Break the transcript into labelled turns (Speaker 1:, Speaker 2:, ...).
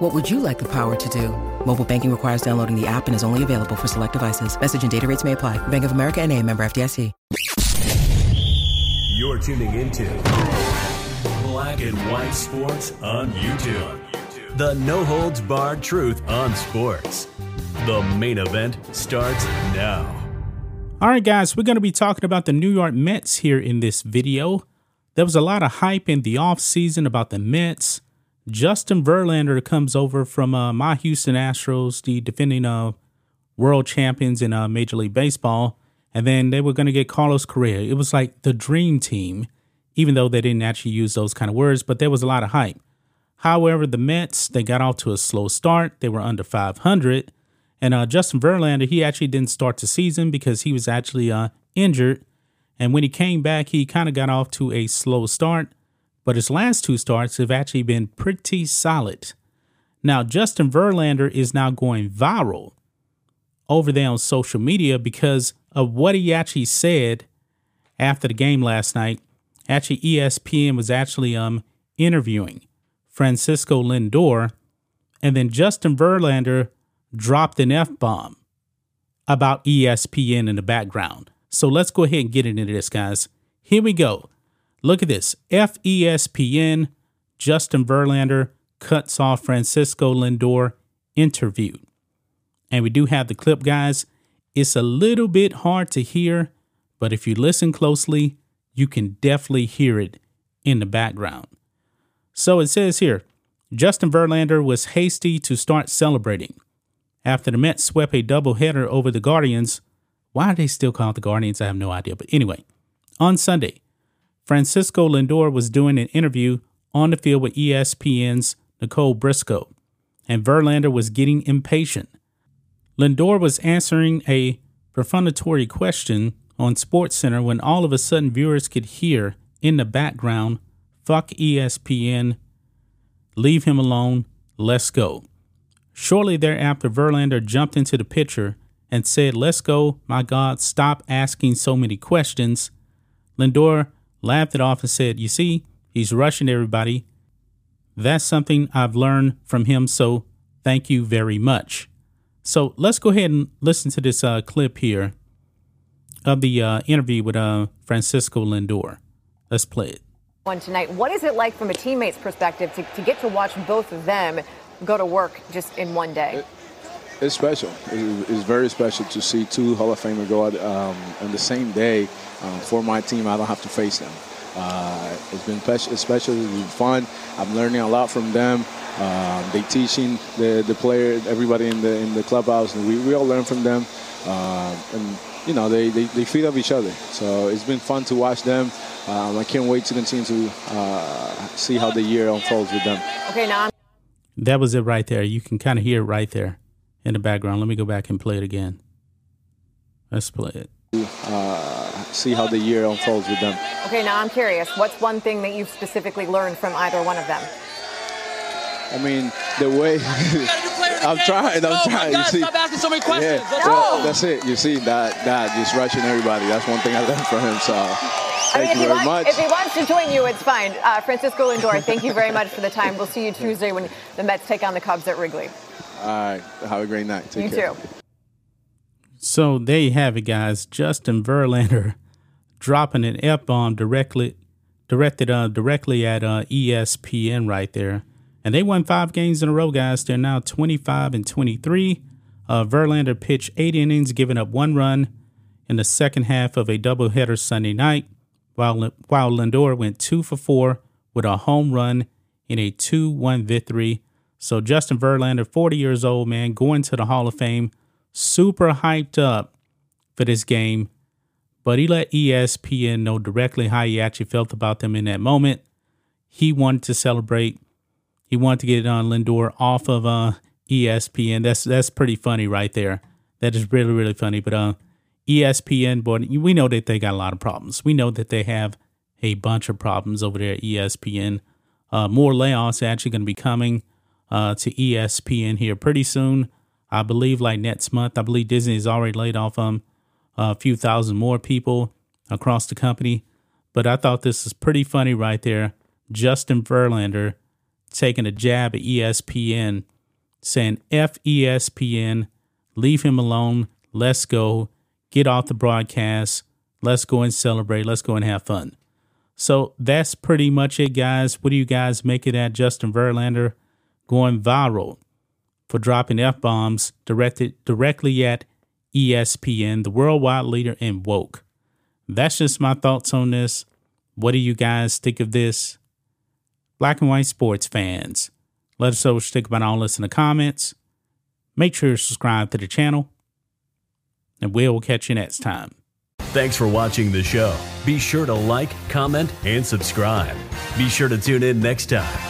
Speaker 1: What would you like the power to do? Mobile banking requires downloading the app and is only available for select devices. Message and data rates may apply. Bank of America and a member FDIC.
Speaker 2: You're tuning into Black and White Sports on YouTube. The no holds barred truth on sports. The main event starts now.
Speaker 3: All right, guys, we're going to be talking about the New York Mets here in this video. There was a lot of hype in the offseason about the Mets. Justin Verlander comes over from uh, my Houston Astros, the defending uh, world champions in uh, Major League Baseball. And then they were going to get Carlos Correa. It was like the dream team, even though they didn't actually use those kind of words, but there was a lot of hype. However, the Mets, they got off to a slow start. They were under 500. And uh, Justin Verlander, he actually didn't start the season because he was actually uh, injured. And when he came back, he kind of got off to a slow start. But his last two starts have actually been pretty solid. Now, Justin Verlander is now going viral over there on social media because of what he actually said after the game last night. Actually, ESPN was actually um interviewing Francisco Lindor, and then Justin Verlander dropped an F bomb about ESPN in the background. So let's go ahead and get into this, guys. Here we go. Look at this. FESPN, Justin Verlander cuts off Francisco Lindor interviewed. And we do have the clip, guys. It's a little bit hard to hear, but if you listen closely, you can definitely hear it in the background. So it says here Justin Verlander was hasty to start celebrating. After the Mets swept a doubleheader over the Guardians, why are they still called the Guardians? I have no idea. But anyway, on Sunday, Francisco Lindor was doing an interview on the field with ESPN's Nicole Briscoe, and Verlander was getting impatient. Lindor was answering a prefatory question on SportsCenter when all of a sudden viewers could hear in the background, fuck ESPN, leave him alone, let's go. Shortly thereafter, Verlander jumped into the picture and said, Let's go, my God, stop asking so many questions. Lindor laughed it off and said, You see, he's rushing everybody. That's something I've learned from him, so thank you very much. So let's go ahead and listen to this uh, clip here of the uh, interview with uh, Francisco Lindor. Let's play it.
Speaker 4: One tonight. What is it like from a teammate's perspective to, to get to watch both of them go to work just in one day?
Speaker 5: It's special. It's very special to see two Hall of Famers go out um, on the same day. Um, for my team, I don't have to face them. Uh, it's been special. It's special. It's been fun. I'm learning a lot from them. Um, they teaching the the player, everybody in the in the clubhouse, and we, we all learn from them. Uh, and you know they, they, they feed off each other. So it's been fun to watch them. Um, I can't wait to continue to uh, see how the year unfolds with them.
Speaker 4: Okay, now I'm-
Speaker 3: that was it right there. You can kind of hear it right there in the background. Let me go back and play it again. Let's play it.
Speaker 5: Uh, see how the year unfolds with them.
Speaker 4: Okay, now I'm curious. What's one thing that you've specifically learned from either one of them?
Speaker 5: I mean, the way I'm trying, I'm
Speaker 6: oh
Speaker 5: trying.
Speaker 6: God,
Speaker 5: you see,
Speaker 6: stop asking so many questions.
Speaker 5: yeah,
Speaker 6: Let's
Speaker 5: well,
Speaker 6: go.
Speaker 5: that's it. You see that that just rushing everybody. That's one thing I learned from him. So,
Speaker 4: I
Speaker 5: thank
Speaker 4: mean, if
Speaker 5: you
Speaker 4: he
Speaker 5: very
Speaker 4: wants,
Speaker 5: much.
Speaker 4: If he wants to join you, it's fine. Uh, Francisco Lindor, thank you very much for the time. We'll see you Tuesday when the Mets take on the Cubs at Wrigley.
Speaker 5: All right, have a great night. Take
Speaker 4: you
Speaker 5: care.
Speaker 4: too.
Speaker 3: So there you have it, guys. Justin Verlander dropping an F bomb directly directed uh, directly at uh, ESPN right there. And they won five games in a row, guys. They're now 25 and 23. Uh, Verlander pitched eight innings, giving up one run in the second half of a doubleheader Sunday night, while, while Lindor went two for four with a home run in a 2 1 victory. So Justin Verlander, 40 years old, man, going to the Hall of Fame, super hyped up for this game. But he let ESPN know directly how he actually felt about them in that moment. He wanted to celebrate. He wanted to get on Lindor off of uh, ESPN. That's that's pretty funny right there. That is really really funny. But uh, ESPN, but we know that they got a lot of problems. We know that they have a bunch of problems over there at ESPN. Uh, more layoffs actually going to be coming uh, to ESPN here pretty soon. I believe like next month. I believe Disney has already laid off um, a few thousand more people across the company. But I thought this was pretty funny right there. Justin Verlander taking a jab at ESPN, saying F ESPN, leave him alone, let's go, get off the broadcast, let's go and celebrate, let's go and have fun. So that's pretty much it, guys. What do you guys make of that? Justin Verlander going viral for dropping F bombs directed directly at ESPN, the worldwide leader in woke. That's just my thoughts on this. What do you guys think of this? Black and white sports fans, let us know what you think about all this in the comments. Make sure to subscribe to the channel, and we'll catch you next time.
Speaker 2: Thanks for watching the show. Be sure to like, comment, and subscribe. Be sure to tune in next time